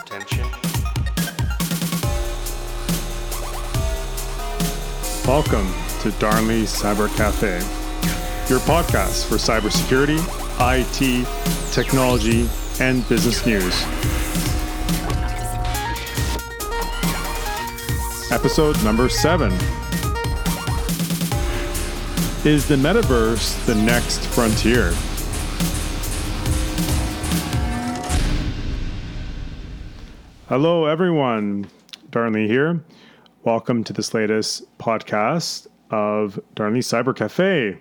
Attention. Welcome to Darnley Cyber Cafe, your podcast for cybersecurity, IT, technology, and business news. Episode number seven. Is the metaverse the next frontier? Hello, everyone. Darnley here. Welcome to this latest podcast of Darnley Cyber Cafe.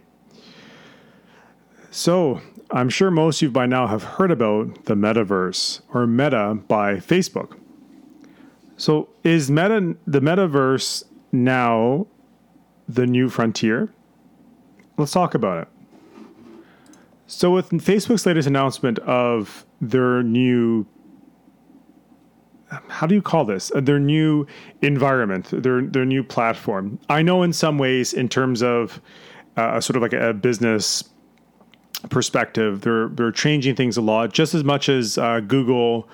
So, I'm sure most of you by now have heard about the metaverse or Meta by Facebook. So, is Meta the metaverse now the new frontier? Let's talk about it. So, with Facebook's latest announcement of their new how do you call this? Uh, their new environment, their their new platform. I know in some ways, in terms of uh, sort of like a, business perspective, they're they're changing things a lot. Just as much as uh, Google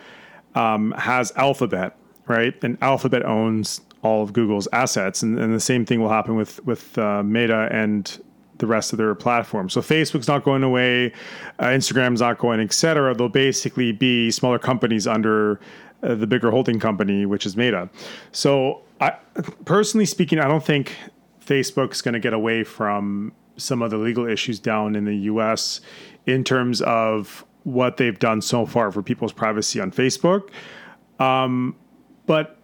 um, has Alphabet, right? And Alphabet owns all of Google's assets, and, and the same thing will happen with with uh, Meta and the rest of their platform. So Facebook's not going away, uh, Instagram's not going, etc. They'll basically be smaller companies under uh, the bigger holding company, which is Meta. So, I, personally speaking, I don't think Facebook's going to get away from some of the legal issues down in the US in terms of what they've done so far for people's privacy on Facebook. Um, but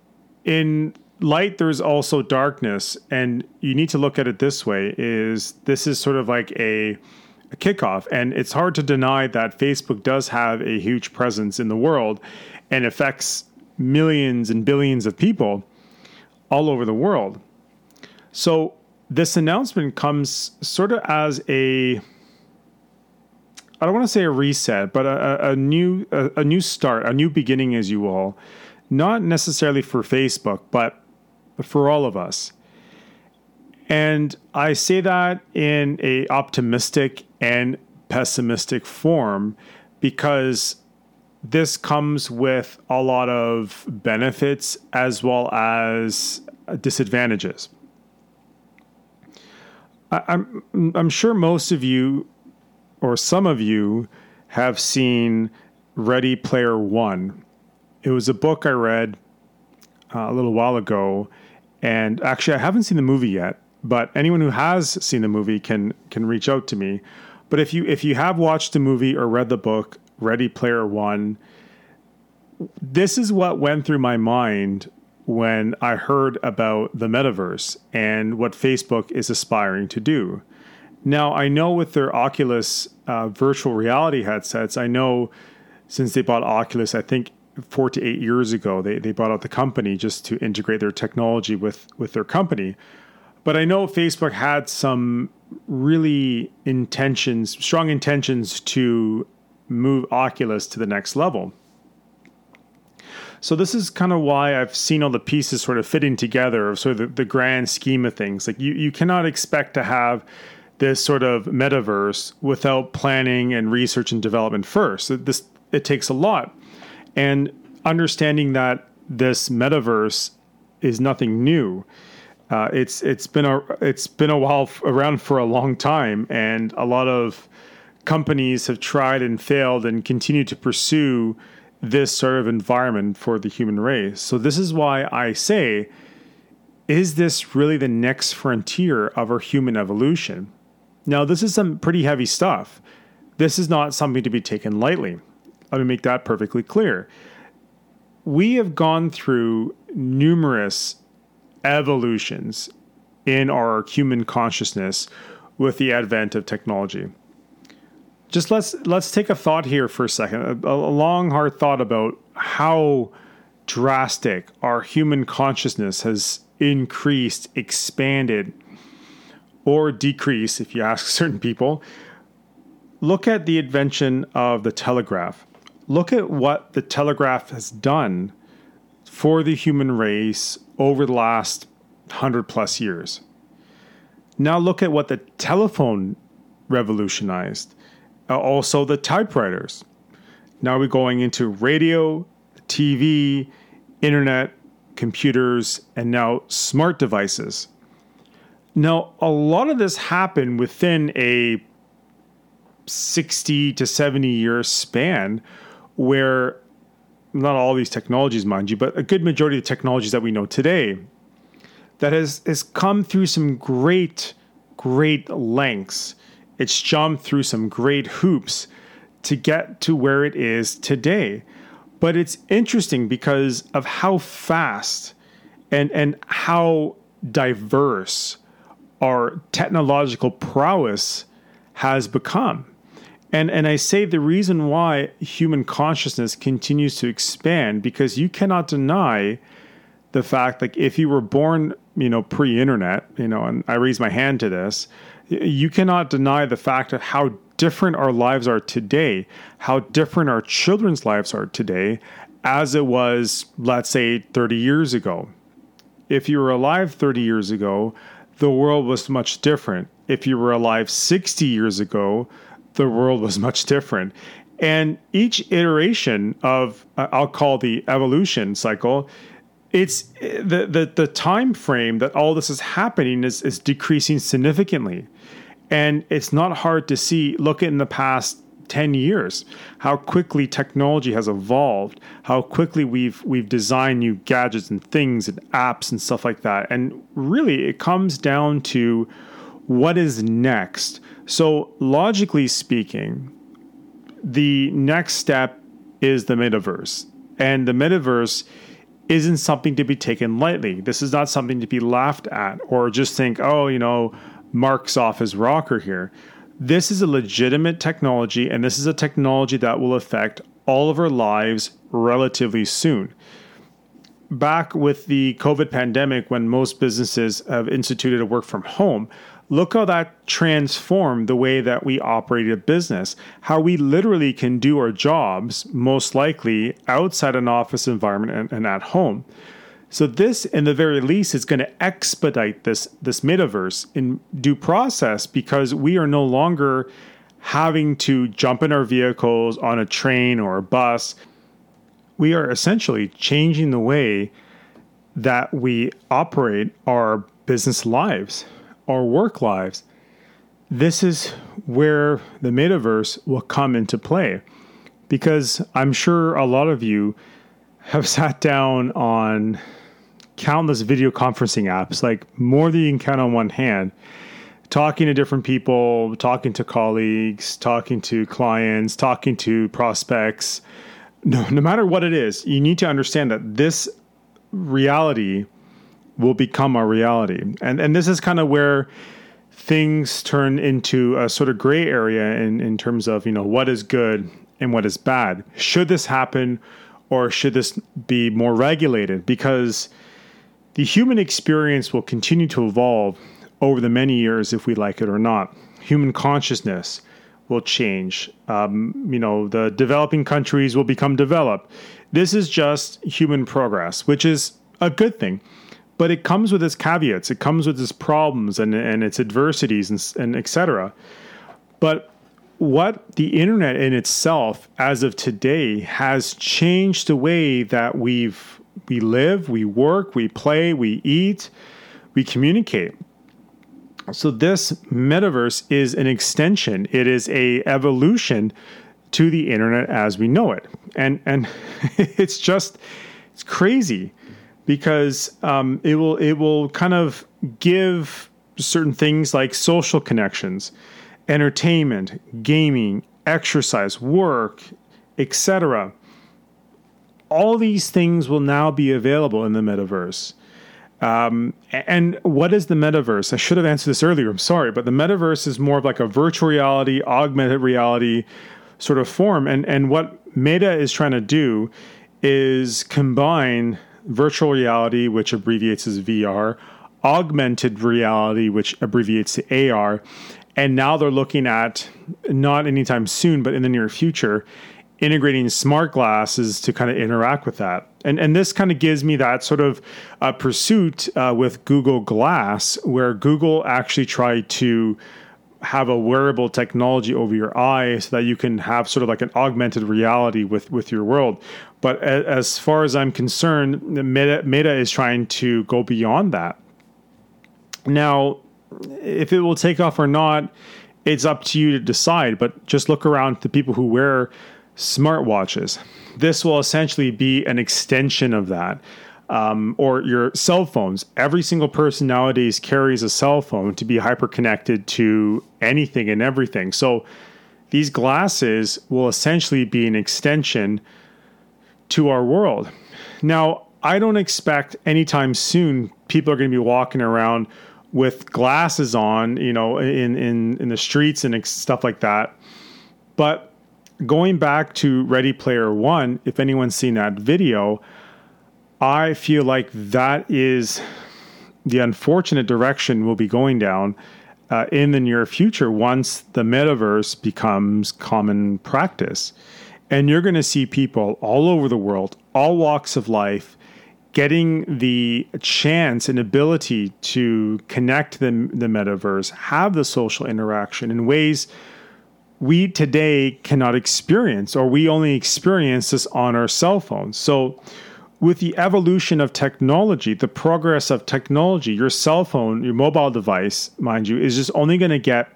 in light there's also darkness and you need to look at it this way is this is sort of like a, a kickoff and it's hard to deny that facebook does have a huge presence in the world and affects millions and billions of people all over the world. So this announcement comes sort of as a I don't want to say a reset, but a, a new a, a, new start, a new beginning, as you all, Not necessarily for Facebook, but for all of us. And I say that in a optimistic and pessimistic form because this comes with a lot of benefits as well as disadvantages. I, am I'm, I'm sure most of you, or some of you, have seen Ready Player One. It was a book I read uh, a little while ago, and actually I haven't seen the movie yet. But anyone who has seen the movie can can reach out to me. But if you if you have watched the movie or read the book, Ready Player One. This is what went through my mind when I heard about the metaverse and what Facebook is aspiring to do. Now, I know with their Oculus uh, virtual reality headsets, I know since they bought Oculus, I think four to eight years ago, they, they bought out the company just to integrate their technology with, with their company. But I know Facebook had some really intentions, strong intentions to move Oculus to the next level. So this is kind of why I've seen all the pieces sort of fitting together of sort of the, the, grand scheme of things. Like you, you cannot expect to have this sort of metaverse without planning and research and development first. This it takes a lot. And understanding that this metaverse is nothing new. Uh, it's it's been a it's been a while around for a long time, and a lot of companies have tried and failed and continue to pursue this sort of environment for the human race. So, this is why I say, is this really the next frontier of our human evolution? Now, this is some pretty heavy stuff. This is not something to be taken lightly. Let me make that perfectly clear. We have gone through numerous evolutions in our human consciousness with the advent of technology just let's let's take a thought here for a second, a, a long hard thought about how drastic our human consciousness has increased, expanded, or decreased, if you ask certain people. Look at the invention of the telegraph. Look at what the telegraph has done for the human race over the last 100 plus years. Now look at what the telephone revolutionized also the typewriters. Now we're going into radio, TV, internet, computers, and now smart devices. Now, a lot of this happened within a 60 to 70 year span where not all these technologies, mind you, but a good majority of the technologies that we know today that has, has come through some great, great lengths. It's jumped through some great hoops to get to where it is today. But it's interesting because of how fast and, and how diverse our technological prowess has become. And and I say the reason why human consciousness continues to expand because you cannot deny the fact like if you were born, you know, pre-internet, you know, and I raise my hand to this, you cannot deny the fact of how different our lives are today, how different our children's lives are today as it was let's say 30 years ago. If you were alive 30 years ago, the world was much different. If you were alive 60 years ago, the world was much different. And each iteration of, uh, I'll call the evolution cycle, it's the, the, the time frame that all this is happening is, is decreasing significantly. And it's not hard to see, look at in the past 10 years how quickly technology has evolved how quickly we've we've designed new gadgets and things and apps and stuff like that and really it comes down to what is next so, logically speaking, the next step is the metaverse. And the metaverse isn't something to be taken lightly. This is not something to be laughed at or just think, oh, you know, Mark's off his rocker here. This is a legitimate technology, and this is a technology that will affect all of our lives relatively soon. Back with the COVID pandemic, when most businesses have instituted a work from home, look how that transformed the way that we operate a business, how we literally can do our jobs most likely outside an office environment and, and at home. So this, in the very least, is going to expedite this this metaverse in due process because we are no longer having to jump in our vehicles on a train or a bus. We are essentially changing the way that we operate our business lives our work lives, this is where the metaverse will come into play. Because I'm sure a lot of you have sat down on countless video conferencing apps, like more than you can count on one hand, talking to different people, talking to colleagues, talking to clients, talking to prospects. No, no matter what it is, you need to understand that this reality will become our reality. And and this is kind of where things turn into a sort of gray area in, in terms of, you know, what is good and what is bad. Should this happen or should this be more regulated? Because the human experience will continue to evolve over the many years if we like it or not. Human consciousness will change. Um, you know, the developing countries will become developed. This is just human progress, which is a good thing but it comes with its caveats. It comes with its problems and, and its adversities and, and etc. But what the internet in itself, as of today, has changed the way that we've we live, we work, we play, we eat, we communicate. So this metaverse is an extension. It is a evolution to the internet as we know it, and and it's just it's crazy because um, it will it will kind of give certain things like social connections, entertainment, gaming, exercise, work, etc. All these things will now be available in the metaverse. Um, and what is the metaverse? I should have answered this earlier. I'm sorry, but the metaverse is more of like a virtual reality, augmented reality sort of form. And and what Meta is trying to do is combine virtual reality, which abbreviates as VR, augmented reality, which abbreviates to AR. And now they're looking at, not anytime soon, but in the near future, integrating smart glasses to kind of interact with that. And, and this kind of gives me that sort of uh, pursuit uh, with Google Glass, where Google actually tried to have a wearable technology over your eye so that you can have sort of like an augmented reality with with your world. But as far as I'm concerned, Meta, Meta is trying to go beyond that. Now, if it will take off or not, it's up to you to decide. But just look around the people who wear smartwatches. This will essentially be an extension of that. Um, or your cell phones. Every single person nowadays carries a cell phone to be hyper connected to anything and everything. So these glasses will essentially be an extension to our world. Now, I don't expect anytime soon people are going to be walking around with glasses on, you know, in in in the streets and stuff like that. But going back to Ready Player One, if anyone's seen that video, I feel like that is the unfortunate direction we'll be going down uh, in the near future once the metaverse becomes common practice. And you're going to see people all over the world, all walks of life, getting the chance and ability to connect the, the metaverse, have the social interaction in ways we today cannot experience, or we only experience this on our cell phones. So, with the evolution of technology, the progress of technology, your cell phone, your mobile device, mind you, is just only going to get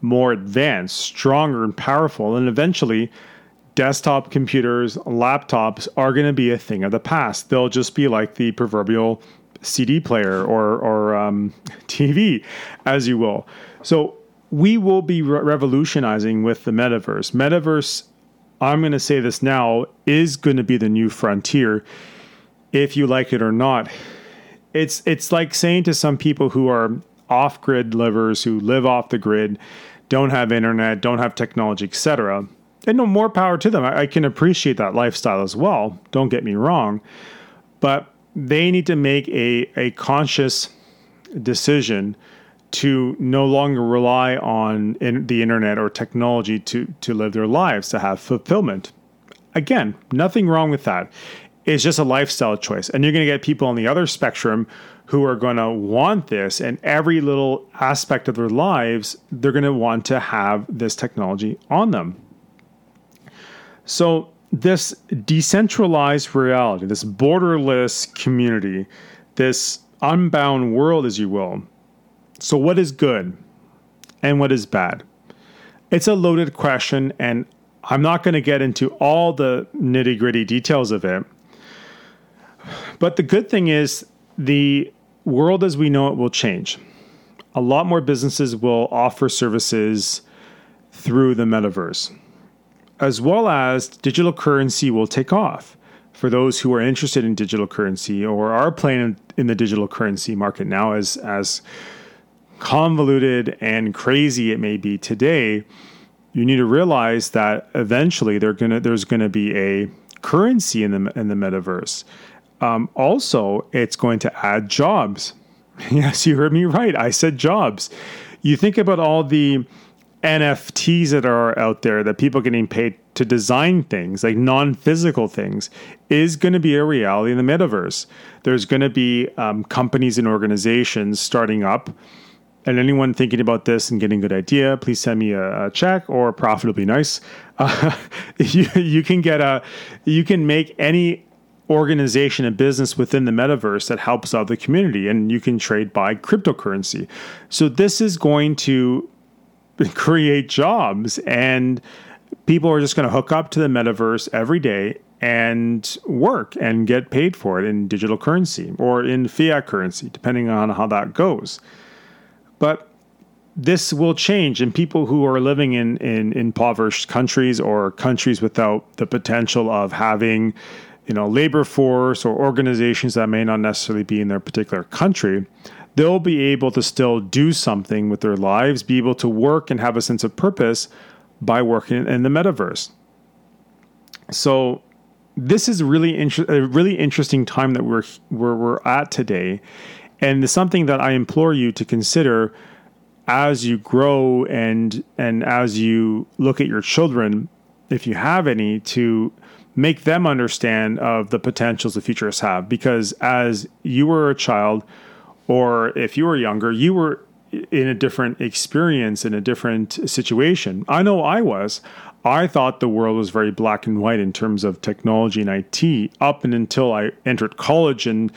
more advanced, stronger, and powerful. And eventually, desktop computers, laptops are going to be a thing of the past. They'll just be like the proverbial CD player or, or um, TV, as you will. So, we will be re- revolutionizing with the metaverse. Metaverse, I'm going to say this now, is going to be the new frontier if you like it or not. It's it's like saying to some people who are off grid livers who live off the grid, don't have internet, don't have technology, etc. And no more power to them. I, I can appreciate that lifestyle as well. Don't get me wrong, but they need to make a a conscious decision to no longer rely on in the internet or technology to to live their lives to have fulfillment. Again, nothing wrong with that. It's just a lifestyle choice. And you're going to get people on the other spectrum who are going to want this, and every little aspect of their lives, they're going to want to have this technology on them. So, this decentralized reality, this borderless community, this unbound world, as you will. So, what is good and what is bad? It's a loaded question, and I'm not going to get into all the nitty gritty details of it but the good thing is the world as we know it will change. A lot more businesses will offer services through the metaverse, as well as digital currency will take off. For those who are interested in digital currency or are playing in the digital currency market now, as as convoluted and crazy it may be today, you need to realize that eventually gonna, there's going to be a currency in the in the metaverse. Um, also, it's going to add jobs. Yes, you heard me right. I said jobs. You think about all the NFTs that are out there that people getting paid to design things, like non physical things, is going to be a reality in the metaverse. There's going to be um, companies and organizations starting up. And anyone thinking about this and getting a good idea, please send me a, a check or a profit will be nice. Uh, you, you can get a, you can make any organization and business within the metaverse that helps out the community and you can trade by cryptocurrency. So this is going to create jobs and people are just going to hook up to the metaverse every day and work and get paid for it in digital currency or in fiat currency depending on how that goes. But this will change and people who are living in, in impoverished countries or countries without the potential of having you know, labor force or organizations that may not necessarily be in their particular country, they'll be able to still do something with their lives, be able to work and have a sense of purpose by working in the metaverse. So this is really inter- a really interesting time that we're, we're we're at today, and something that I implore you to consider as you grow and and as you look at your children, if you have any, to make them understand of the potentials the futurists have. Because as you were a child, or if you were younger, you were in a different experience, in a different situation. I know I was. I thought the world was very black and white in terms of technology and IT up and until I entered college and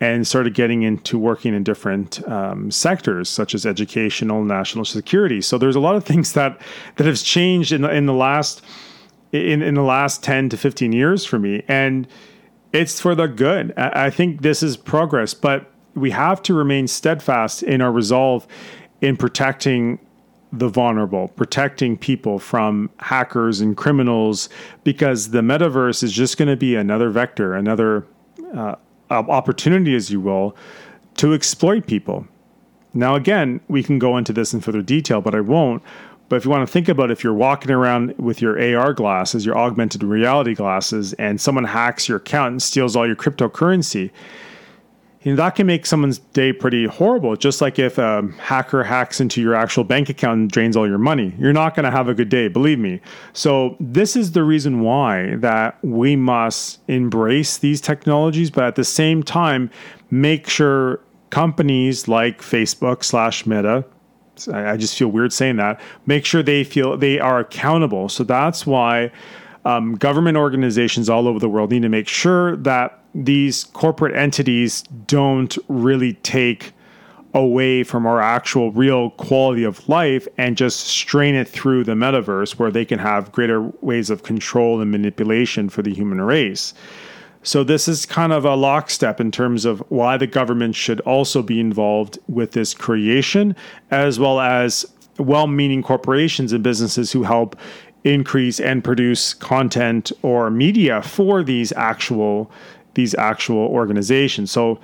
and started getting into working in different um, sectors such as educational, national security. So there's a lot of things that that has changed in the, in the last in in the last 10 to 15 years for me and it's for the good. I think this is progress, but we have to remain steadfast in our resolve in protecting the vulnerable, protecting people from hackers and criminals, because the metaverse is just going to be another vector, another uh, opportunity, as you will, to exploit people. Now, again, we can go into this in further detail, but I won't. But if you want to think about if you're walking around with your AR glasses, your augmented reality glasses, and someone hacks your account and steals all your cryptocurrency, you know, that can make someone's day pretty horrible. Just like if a hacker hacks into your actual bank account and drains all your money, you're not going to have a good day, believe me. So this is the reason why that we must embrace these technologies, but at the same time, make sure companies like Facebook slash Meta, I just feel weird saying that, make sure they feel they are accountable. So that's why um, government organizations all over the world need to make sure that these corporate entities don't really take away from our actual real quality of life and just strain it through the metaverse where they can have greater ways of control and manipulation for the human race. So, this is kind of a lockstep in terms of why the government should also be involved with this creation, as well as well meaning corporations and businesses who help increase and produce content or media for these actual these actual organizations. So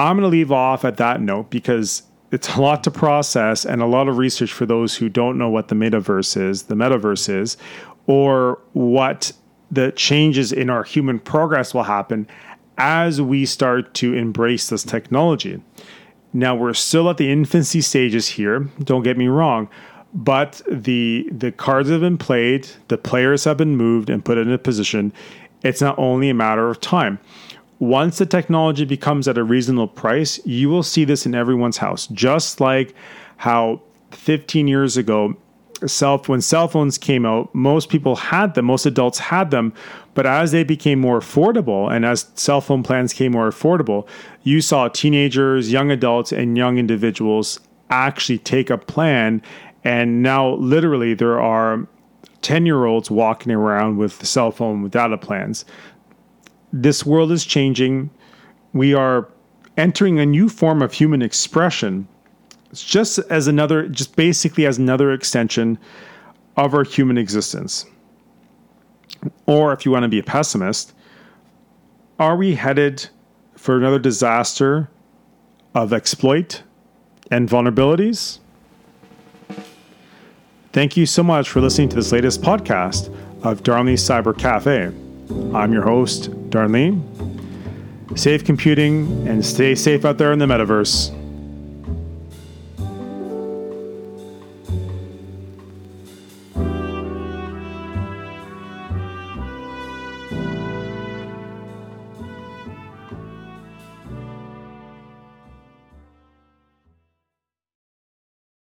I'm going to leave off at that note because it's a lot to process and a lot of research for those who don't know what the metaverse is, the metaverse is, or what the changes in our human progress will happen as we start to embrace this technology. Now we're still at the infancy stages here, don't get me wrong, but the the cards have been played, the players have been moved and put in a position it's not only a matter of time. Once the technology becomes at a reasonable price, you will see this in everyone's house. Just like how 15 years ago, when cell phones came out, most people had them, most adults had them, but as they became more affordable and as cell phone plans came more affordable, you saw teenagers, young adults and young individuals actually take a plan and now literally there are 10 year olds walking around with cell phone with data plans. This world is changing. We are entering a new form of human expression. It's just as another, just basically as another extension of our human existence. Or if you want to be a pessimist, are we headed for another disaster of exploit and vulnerabilities? Thank you so much for listening to this latest podcast of Darnley Cyber Cafe. I'm your host, Darnley. Safe computing and stay safe out there in the metaverse.